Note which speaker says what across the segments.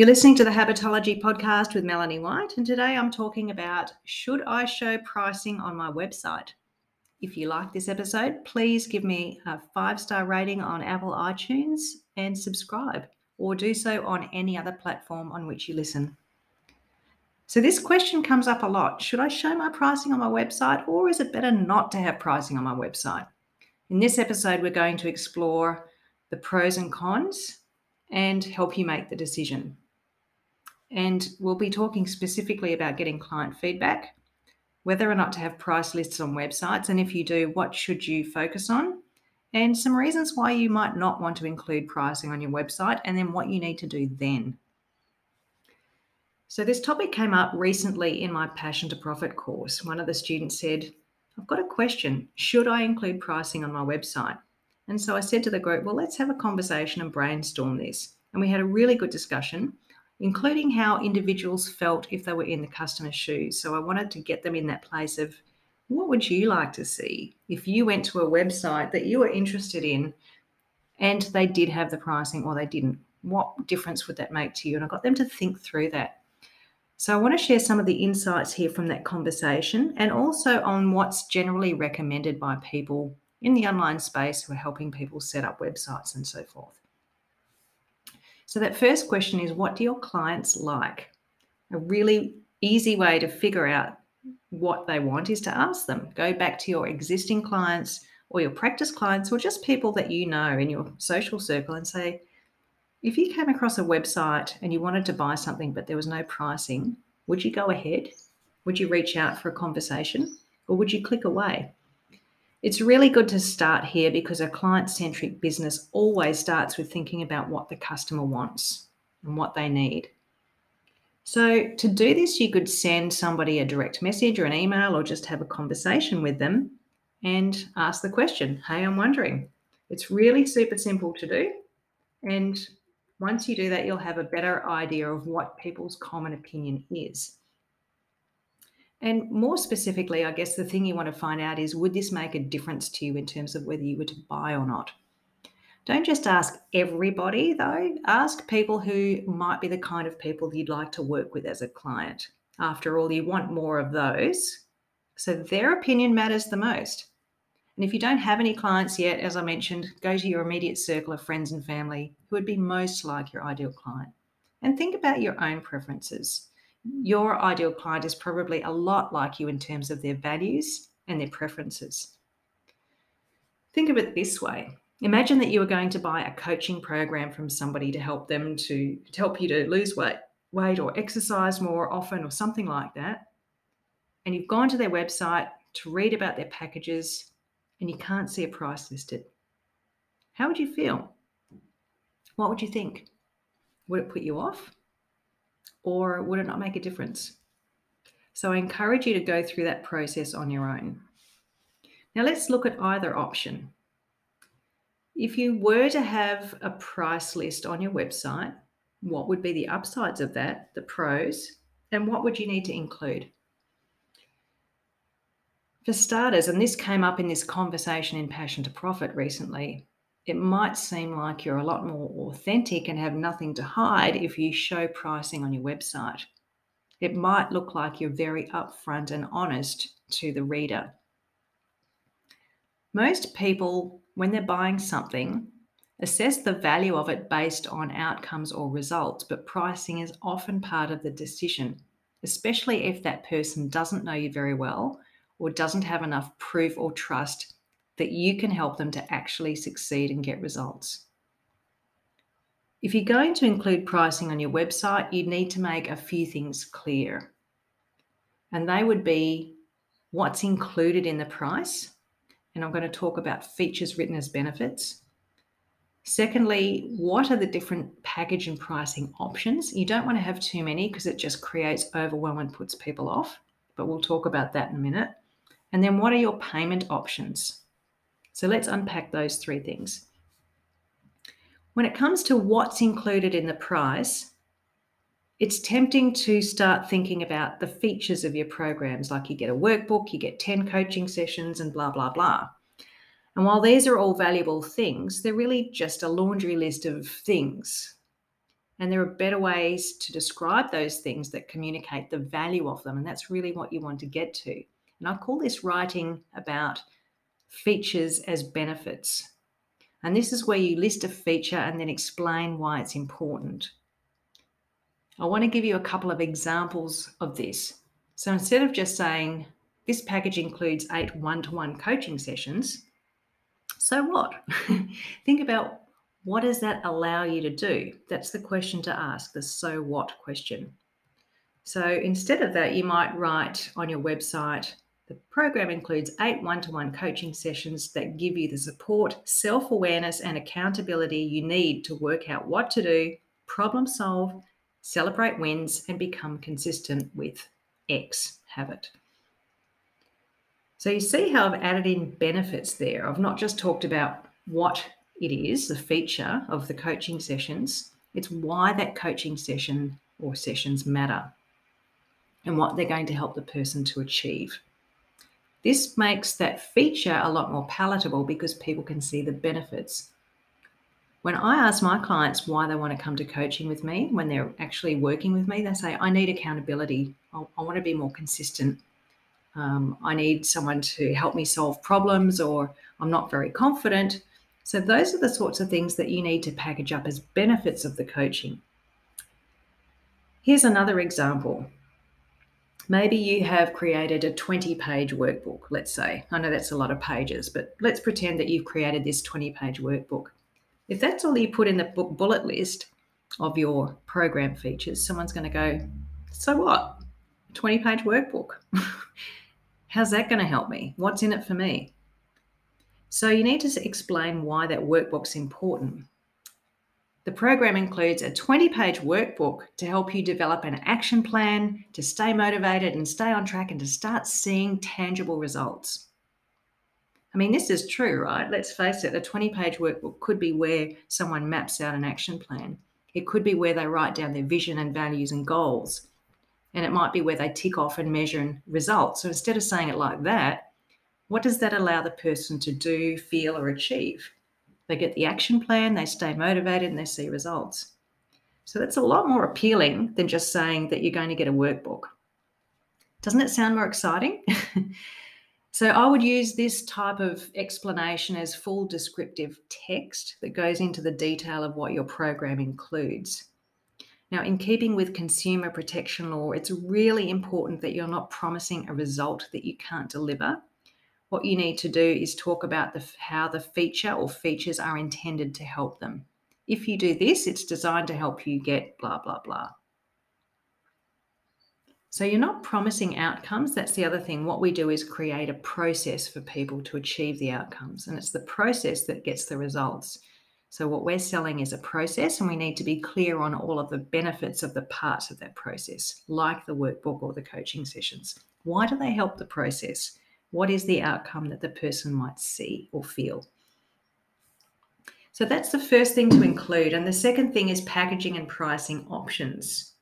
Speaker 1: You're listening to the Habitology podcast with Melanie White, and today I'm talking about should I show pricing on my website? If you like this episode, please give me a five star rating on Apple iTunes and subscribe, or do so on any other platform on which you listen. So, this question comes up a lot Should I show my pricing on my website, or is it better not to have pricing on my website? In this episode, we're going to explore the pros and cons and help you make the decision. And we'll be talking specifically about getting client feedback, whether or not to have price lists on websites, and if you do, what should you focus on, and some reasons why you might not want to include pricing on your website, and then what you need to do then. So, this topic came up recently in my Passion to Profit course. One of the students said, I've got a question. Should I include pricing on my website? And so I said to the group, well, let's have a conversation and brainstorm this. And we had a really good discussion including how individuals felt if they were in the customer's shoes. So I wanted to get them in that place of what would you like to see if you went to a website that you were interested in and they did have the pricing or they didn't? What difference would that make to you? And I got them to think through that. So I want to share some of the insights here from that conversation and also on what's generally recommended by people in the online space who are helping people set up websites and so forth. So, that first question is what do your clients like? A really easy way to figure out what they want is to ask them. Go back to your existing clients or your practice clients or just people that you know in your social circle and say, if you came across a website and you wanted to buy something but there was no pricing, would you go ahead? Would you reach out for a conversation or would you click away? It's really good to start here because a client centric business always starts with thinking about what the customer wants and what they need. So, to do this, you could send somebody a direct message or an email or just have a conversation with them and ask the question Hey, I'm wondering. It's really super simple to do. And once you do that, you'll have a better idea of what people's common opinion is. And more specifically, I guess the thing you want to find out is would this make a difference to you in terms of whether you were to buy or not? Don't just ask everybody, though. Ask people who might be the kind of people you'd like to work with as a client. After all, you want more of those. So their opinion matters the most. And if you don't have any clients yet, as I mentioned, go to your immediate circle of friends and family who would be most like your ideal client. And think about your own preferences your ideal client is probably a lot like you in terms of their values and their preferences. Think of it this way imagine that you are going to buy a coaching program from somebody to help them to, to help you to lose weight, weight or exercise more often or something like that. And you've gone to their website to read about their packages and you can't see a price listed. How would you feel? What would you think? Would it put you off? Or would it not make a difference? So I encourage you to go through that process on your own. Now let's look at either option. If you were to have a price list on your website, what would be the upsides of that, the pros, and what would you need to include? For starters, and this came up in this conversation in Passion to Profit recently, it might seem like you're a lot more authentic and have nothing to hide if you show pricing on your website. It might look like you're very upfront and honest to the reader. Most people, when they're buying something, assess the value of it based on outcomes or results, but pricing is often part of the decision, especially if that person doesn't know you very well or doesn't have enough proof or trust that you can help them to actually succeed and get results. If you're going to include pricing on your website, you need to make a few things clear. And they would be what's included in the price. And I'm going to talk about features written as benefits. Secondly, what are the different package and pricing options? You don't want to have too many because it just creates overwhelm and puts people off, but we'll talk about that in a minute. And then what are your payment options? So let's unpack those three things. When it comes to what's included in the price, it's tempting to start thinking about the features of your programs, like you get a workbook, you get 10 coaching sessions, and blah, blah, blah. And while these are all valuable things, they're really just a laundry list of things. And there are better ways to describe those things that communicate the value of them. And that's really what you want to get to. And I call this writing about features as benefits. And this is where you list a feature and then explain why it's important. I want to give you a couple of examples of this. So instead of just saying, this package includes eight one to one coaching sessions, so what? Think about what does that allow you to do? That's the question to ask, the so what question. So instead of that, you might write on your website, the program includes eight one to one coaching sessions that give you the support, self awareness, and accountability you need to work out what to do, problem solve, celebrate wins, and become consistent with X habit. So you see how I've added in benefits there. I've not just talked about what it is, the feature of the coaching sessions, it's why that coaching session or sessions matter and what they're going to help the person to achieve. This makes that feature a lot more palatable because people can see the benefits. When I ask my clients why they want to come to coaching with me, when they're actually working with me, they say, I need accountability. I, want to be more consistent. Um, I need someone to help me solve problems, or I'm not very confident. So, those are the sorts of things that you need to package up as benefits of the coaching. Here's another example Maybe you have created a 20 page workbook, let's say. I know that's a lot of pages, but let's pretend that you've created this 20 page workbook. If that's all you put in the bullet list of your program features, someone's going to go, So what? 20 page workbook. How's that going to help me? What's in it for me? So you need to explain why that workbook's important. The program includes a 20 page workbook to help you develop an action plan to stay motivated and stay on track and to start seeing tangible results. I mean, this is true, right? Let's face it, a 20 page workbook could be where someone maps out an action plan. It could be where they write down their vision and values and goals. And it might be where they tick off and measure results. So instead of saying it like that, what does that allow the person to do, feel, or achieve? They get the action plan, they stay motivated, and they see results. So that's a lot more appealing than just saying that you're going to get a workbook. Doesn't it sound more exciting? so I would use this type of explanation as full descriptive text that goes into the detail of what your program includes. Now, in keeping with consumer protection law, it's really important that you're not promising a result that you can't deliver what you need to do is talk about the, how the feature or features are intended to help them. If you do this, it's designed to help you get blah, blah, blah. So you're not promising outcomes. That's the other thing. What we do is create a process for people to achieve the outcomes, and it's the process that gets the results. So what we're selling is a process, and we need to be clear on all of the benefits of the parts of that process, like the workbook or the coaching sessions. Why do they help the process? What is the outcome that the person might see or feel? So that's the first thing to include. And the second thing is packaging and pricing options.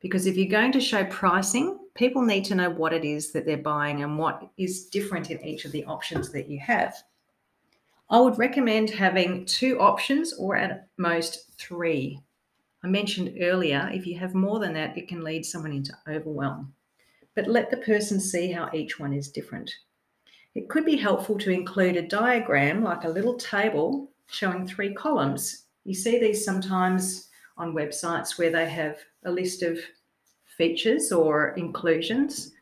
Speaker 1: Because if you're going to show pricing, people need to know what it is that they're buying and what is different in each of the options that you have. I would recommend having two options or at most three. I mentioned earlier, if you have more than that, it can lead someone into overwhelm but let the person see how each one is different. It could be helpful to include a diagram, like a little table showing three columns. You see these sometimes on websites where they have a list of features or inclusions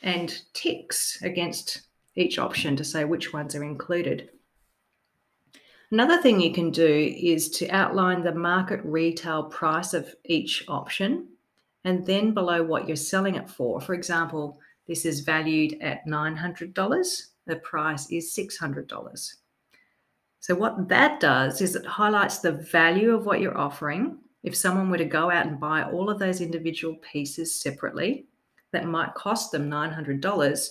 Speaker 1: and ticks against each option to say which ones are included. Another thing you can do is to outline the market retail price of each option and then below what you're selling it for. For example, this is valued at $900, the price is $600. So, what that does is it highlights the value of what you're offering. If someone were to go out and buy all of those individual pieces separately, that might cost them $900,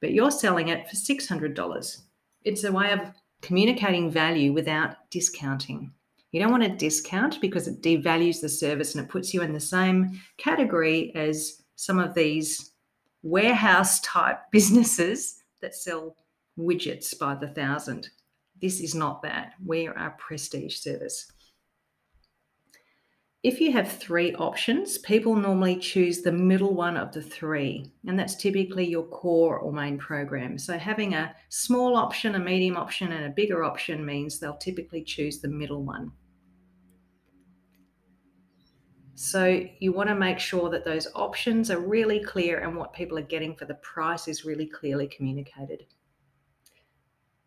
Speaker 1: but you're selling it for $600. It's a way of communicating value without discounting. You don't want to discount because it devalues the service and it puts you in the same category as some of these warehouse type businesses that sell widgets by the thousand. This is not that. We are a prestige service. if you have three options, people normally choose the middle one of the three, and that's typically your core or main program. So, having a small option, a medium option, and a bigger option means they'll typically choose the middle one. So, you want to make sure that those options are really clear and what people are getting for the price is really clearly communicated.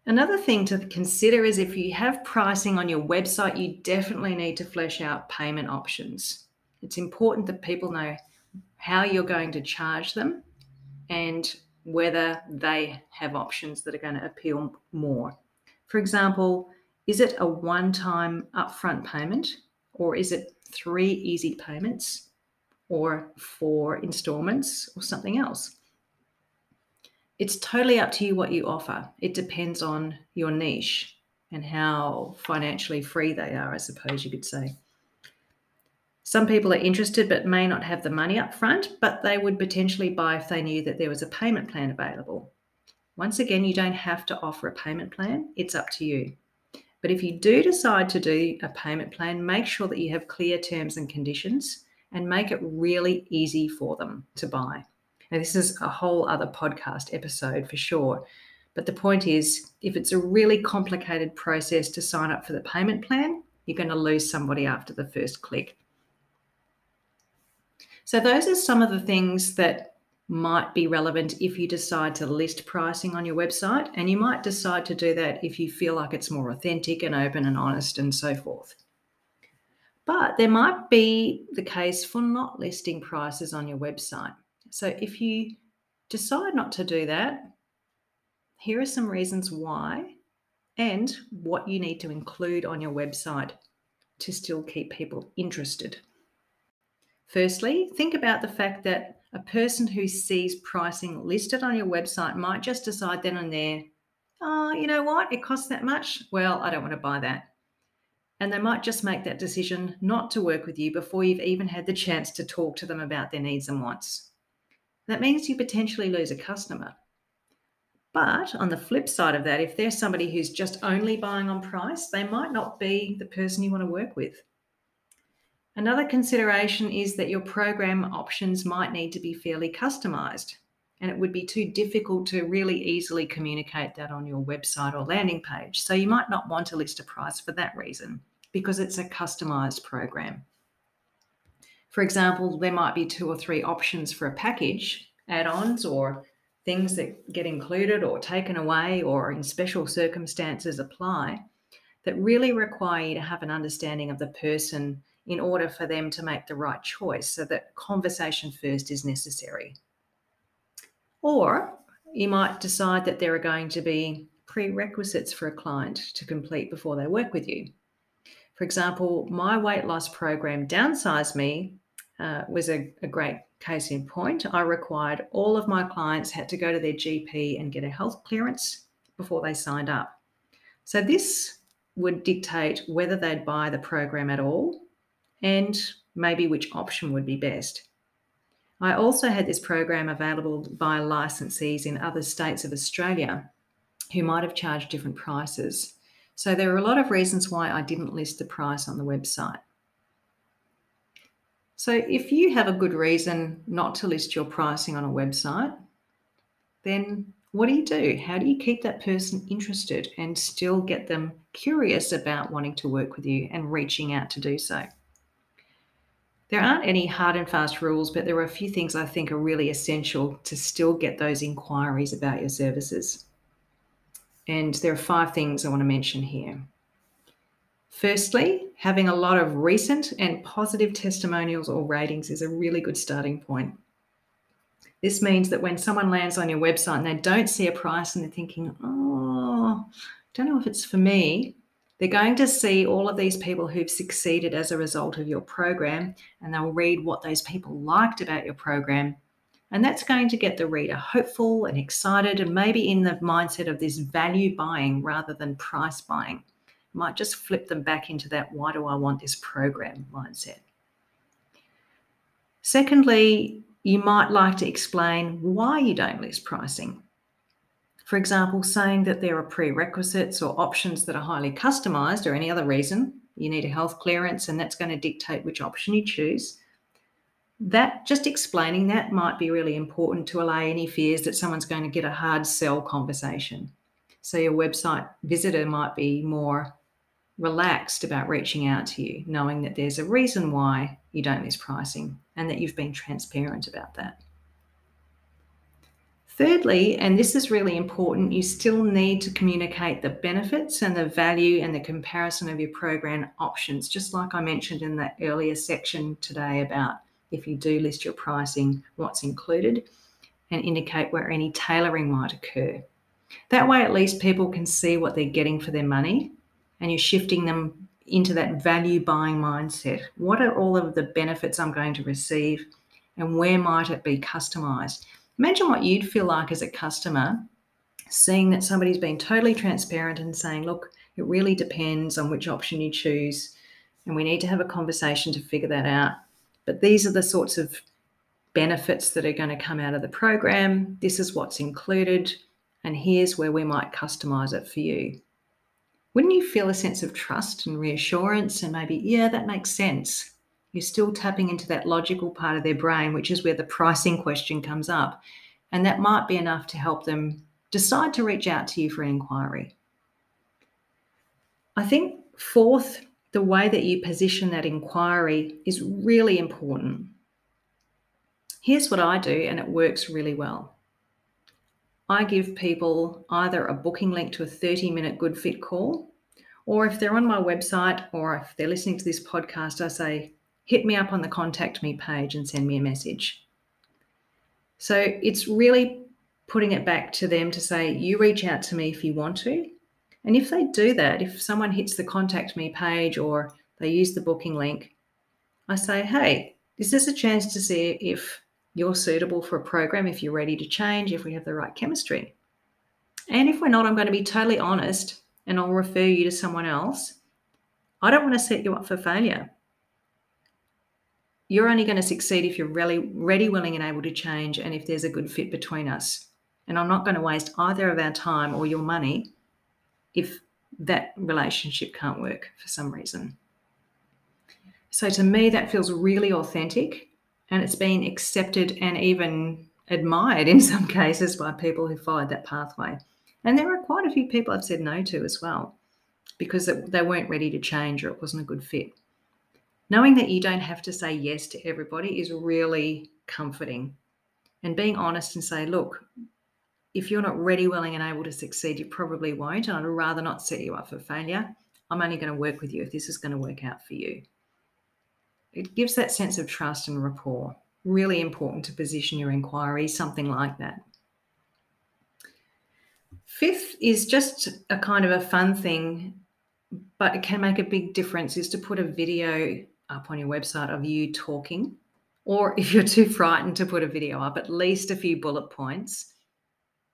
Speaker 1: Another thing to consider is if you have pricing on your website, you definitely need to flesh out payment options. It's important that people know how you're going to charge them and whether they have options that are going to appeal more. For example, is it a one time upfront payment or is it three easy payments or four installments or something else? it's totally up to you what you offer. It depends on your niche and how financially free they are, I suppose you could say. Some people are interested but may not have the money up front, but they would potentially buy if they knew that there was a payment plan available. Once again, you don't have to offer a payment plan, it's up to you. But if you do decide to do a payment plan, make sure that you have clear terms and conditions and make it really easy for them to buy. Now, this is a whole other podcast episode for sure. But the point is, if it's a really complicated process to sign up for the payment plan, you're going to lose somebody after the first click. So, those are some of the things that might be relevant if you decide to list pricing on your website. And you might decide to do that if you feel like it's more authentic and open and honest and so forth. But there might be the case for not listing prices on your website. So if you decide not to do that, here are some reasons why and what you need to include on your website to still keep people interested. Firstly, think about the fact that a person who sees pricing listed on your website might just decide then and there, oh, you know what, it costs that much. Well, I don't want to buy that. And they might just make that decision not to work with you before you've even had the chance to talk to them about their needs and wants. That means you potentially lose a customer. But on the flip side of that, if they're somebody who's just only buying on price, they might not be the person you want to work with. Another consideration is that your program options might need to be fairly customized, and it would be too difficult to really easily communicate that on your website or landing page. So you might not want to list a price for that reason because it's a customized program. For example, there might be two or three options for a package, add ons, or things that get included or taken away, or in special circumstances apply, that really require you to have an understanding of the person in order for them to make the right choice. So that conversation first is necessary. Or you might decide that there are going to be prerequisites for a client to complete before they work with you. For example, my weight loss program Downsize Me uh, was a, a great case in point. I required all of my clients had to go to their GP and get a health clearance before they signed up. So this would dictate whether they'd buy the program at all and maybe which option would be best. I also had this program available by licensees in other states of Australia who might have charged different prices. So there are a lot of reasons why I didn't list the price on the website. So, if you have a good reason not to list your pricing on a website, then what do you do? How do you keep that person interested and still get them curious about wanting to work with you and reaching out to do so? There aren't any hard and fast rules, but there are a few things I think are really essential to still get those inquiries about your services. And there are five things I want to mention here. Firstly, having a lot of recent and positive testimonials or ratings is a really good starting point. This means that when someone lands on your website and they don't see a price and they're thinking, oh, I don't know if it's for me, they're going to see all of these people who've succeeded as a result of your program and they'll read what those people liked about your program. And that's going to get the reader hopeful and excited and maybe in the mindset of this value buying rather than price buying might just flip them back into that why do I want this program mindset. Secondly, you might like to explain why you don't list pricing. For example, saying that there are prerequisites or options that are highly customized or any other reason you need a health clearance, and that's going to dictate which option you choose. That just explaining that might be really important to allay any fears that someone's going to get a hard sell conversation. So your website visitor might be more relaxed about reaching out to you, knowing that there's a reason why you don't miss pricing and that you've been transparent about that. Thirdly, and this is really important, you still need to communicate the benefits and the value and the comparison of your program options, just like I mentioned in that earlier section today about if you do list your pricing, what's included, and indicate where any tailoring might occur. That way, at least people can see what they're getting for their money and you're shifting them into that value buying mindset. What are all of the benefits I'm going to receive and where might it be customized? Imagine what you'd feel like as a customer seeing that somebody's been totally transparent and saying, look, it really depends on which option you choose. And we need to have a conversation to figure that out. But these are the sorts of benefits that are going to come out of the program. This is what's included. And here's where we might customize it for you. Wouldn't you feel a sense of trust and reassurance and maybe, yeah, that makes sense? You're still tapping into that logical part of their brain, which is where the pricing question comes up. And that might be enough to help them decide to reach out to you for an inquiry. I think, fourth, the way that you position that inquiry is really important. Here's what I do, and it works really well. I give people either a booking link to a 30 minute good fit call, or if they're on my website or if they're listening to this podcast, I say, hit me up on the contact me page and send me a message. So it's really putting it back to them to say, you reach out to me if you want to. And if they do that, if someone hits the contact me page or they use the booking link, I say, hey, this is this a chance to see if you're suitable for a program, if you're ready to change, if we have the right chemistry? And if we're not, I'm going to be totally honest and I'll refer you to someone else. I don't want to set you up for failure. You're only going to succeed if you're really ready, willing, and able to change, and if there's a good fit between us. And I'm not going to waste either of our time or your money if that relationship can't work for some reason. So to me, that feels really authentic and it's been accepted and even admired in some cases by people who followed that pathway. And there are quite a few people I've said no to as well because they weren't ready to change or it wasn't a good fit. Knowing that you don't have to say yes to everybody is really comforting. And being honest and say, look, if you're not ready, willing, and able to succeed, you probably won't. And I'd rather not set you up for failure. I'm only going to work with you if this is going to work out for you. It gives that sense of trust and rapport. Really important to position your inquiry, something like that. Fifth is just a kind of a fun thing, but it can make a big difference, is to put a video up on your website of you talking. Or if you're too frightened to put a video up, at least a few bullet points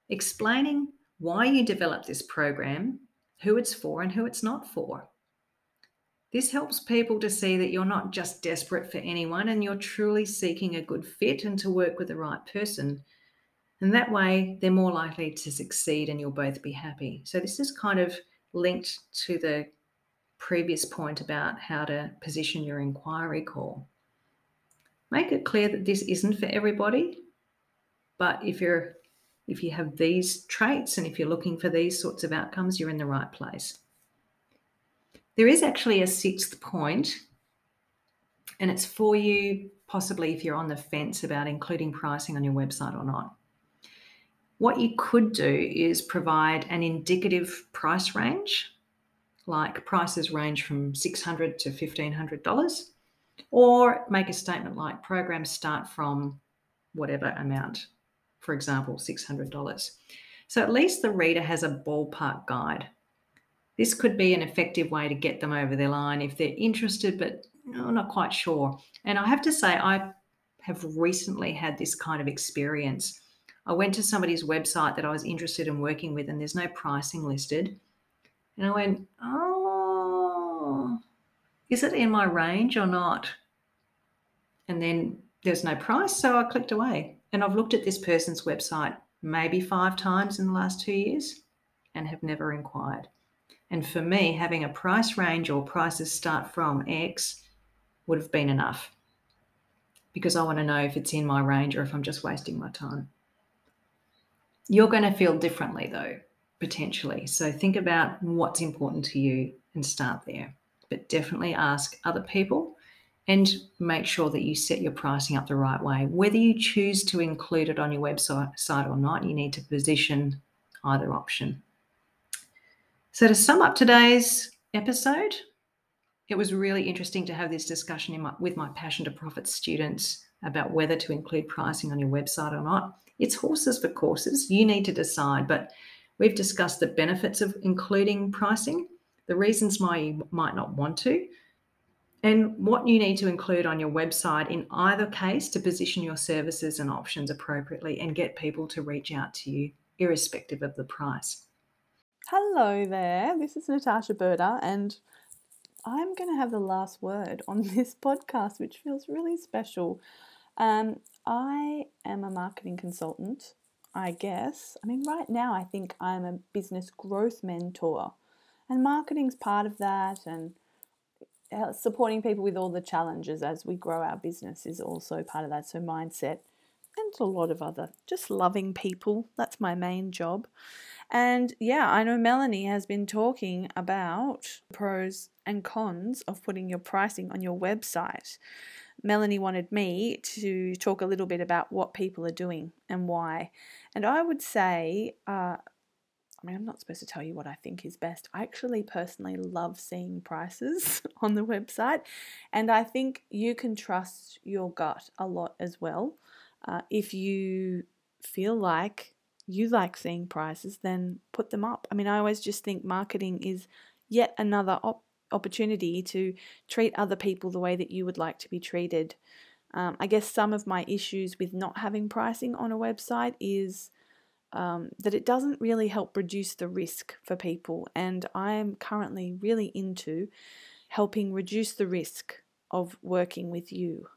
Speaker 1: explaining why you developed this program, who it's for, and who it's not for. This helps people to see that you're not just desperate for anyone and you're truly seeking a good fit and to work with the right person and that way, they're more likely to succeed and you'll both be happy. So, this is kind of linked to the previous point about how to position your inquiry call. Make it clear that this isn't for everybody, but if you're if you have these traits and if you're looking for these sorts of outcomes, you're in the right place. There is actually a sixth point, and it's for you possibly if you're on the fence about including pricing on your website or not. What you could do is provide an indicative price range, like prices range from 600 to $1,500, or make a statement like programs start from whatever amount, for example, $600. So at least the reader has a ballpark guide. This could be an effective way to get them over their line if they're interested, but no, not quite sure. And I have to say, I have recently had this kind of experience I went to somebody's website that I was interested in working with, and there's no pricing listed. And I went, oh, is it in my range or not? And then there's no price. So I clicked away. And I've looked at this person's website maybe five times in the last two years and have never inquired. And for me, having a price range or prices start from X would have been enough because I want to know if it's in my range or if I'm just wasting my time. You're going to feel differently though, potentially. So think about what's important to you and start there. But definitely ask other people and make sure that you set your pricing up the right way. Whether you choose to include it on your website or not, you need to position either option. So, to sum up today's episode, it was really interesting to have this discussion my, with my Passion to Profit students about whether to include pricing on your website or not. It's horses for courses. You need to decide, but we've discussed the benefits of including pricing, the reasons why you might not want to, and what you need to include on your website in either case to position your services and options appropriately and get people to reach out to you irrespective of the price.
Speaker 2: Hello there, this is Natasha Berta, and I'm going to have the last word on this podcast, which feels really special. Um, I am a marketing consultant, I guess. I mean, right now, I think I'm a business growth mentor, and marketing's part of that, and uh, supporting people with all the challenges as we grow our business is also part of that. So, mindset and a lot of other just loving people. That's my main job. And yeah, I know Melanie has been talking about pros and cons of putting your pricing on your website. Melanie wanted me to talk a little bit about what people are doing and why. And I would say, uh, I mean, I'm not supposed to tell you what I think is best. I actually personally love seeing prices on the website, and I think you can trust your gut a lot as well. Uh, if you feel like you like seeing prices, then put them up. I mean, I always just think marketing is yet another op- opportunity to treat other people the way that you would like to be treated. Um, I guess some of my issues with not having pricing on a website is um, that it doesn't really help reduce the risk for people. And I'm currently really into helping reduce the risk of working with you.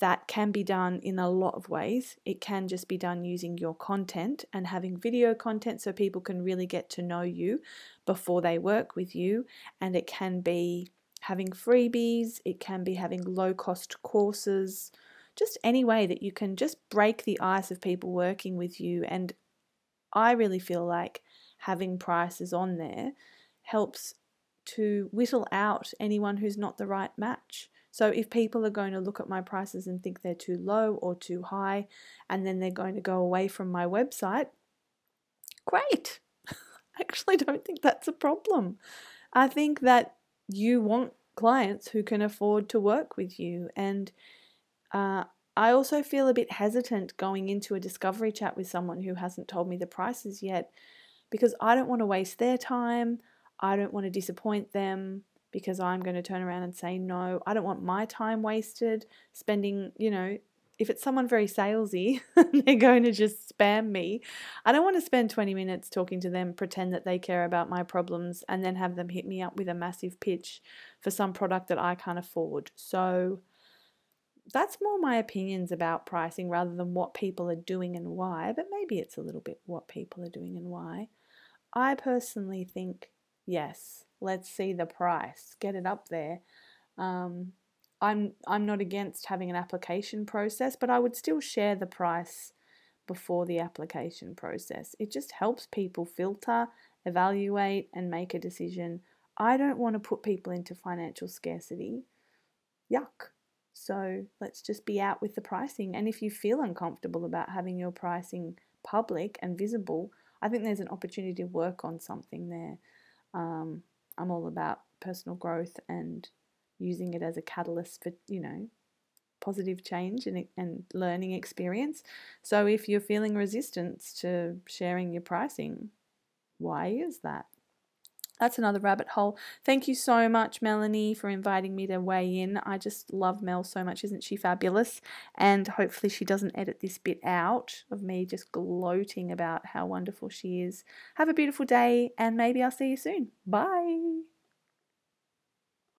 Speaker 2: That can be done in a lot of ways. It can just be done using your content and having video content so people can really get to know you before they work with you. And it can be having freebies, it can be having low cost courses, just any way that you can just break the ice of people working with you and I really feel like having prices on there helps to whittle out anyone who's not the right match. So if people are going to look at my prices and think they're too low or too high, and then they're going to go away from my website, great. I actually don't think that's a problem. I think that you want clients who can afford to work with you. And uh, I also feel a bit hesitant going into a discovery chat with someone who hasn't told me the prices yet because I don't want to waste their time. I don't want to disappoint them because I'm going to turn around and say no. I don't want my time wasted spending, you know, if it's someone very salesy, they're going to just spam me. I don't want to spend 20 minutes talking to them, pretend that they care about my problems, and then have them hit me up with a massive pitch for some product that I can't afford. So, that's more my opinions about pricing rather than what people are doing and why, but maybe it's a little bit what people are doing and why. I personally think, yes, let's see the price, get it up there. Um, I'm I'm not against having an application process, but I would still share the price before the application process. It just helps people filter, evaluate, and make a decision. I don't want to put people into financial scarcity. Yuck. So let's just be out with the pricing. And if you feel uncomfortable about having your pricing public and visible, I think there's an opportunity to work on something there. Um, I'm all about personal growth and using it as a catalyst for, you know, positive change and, and learning experience. So if you're feeling resistance to sharing your pricing, why is that? That's another rabbit hole. Thank you so much, Melanie, for inviting me to weigh in. I just love Mel so much. Isn't she fabulous? And hopefully, she doesn't edit this bit out of me just gloating about how wonderful she is. Have a beautiful day, and maybe I'll see you soon. Bye.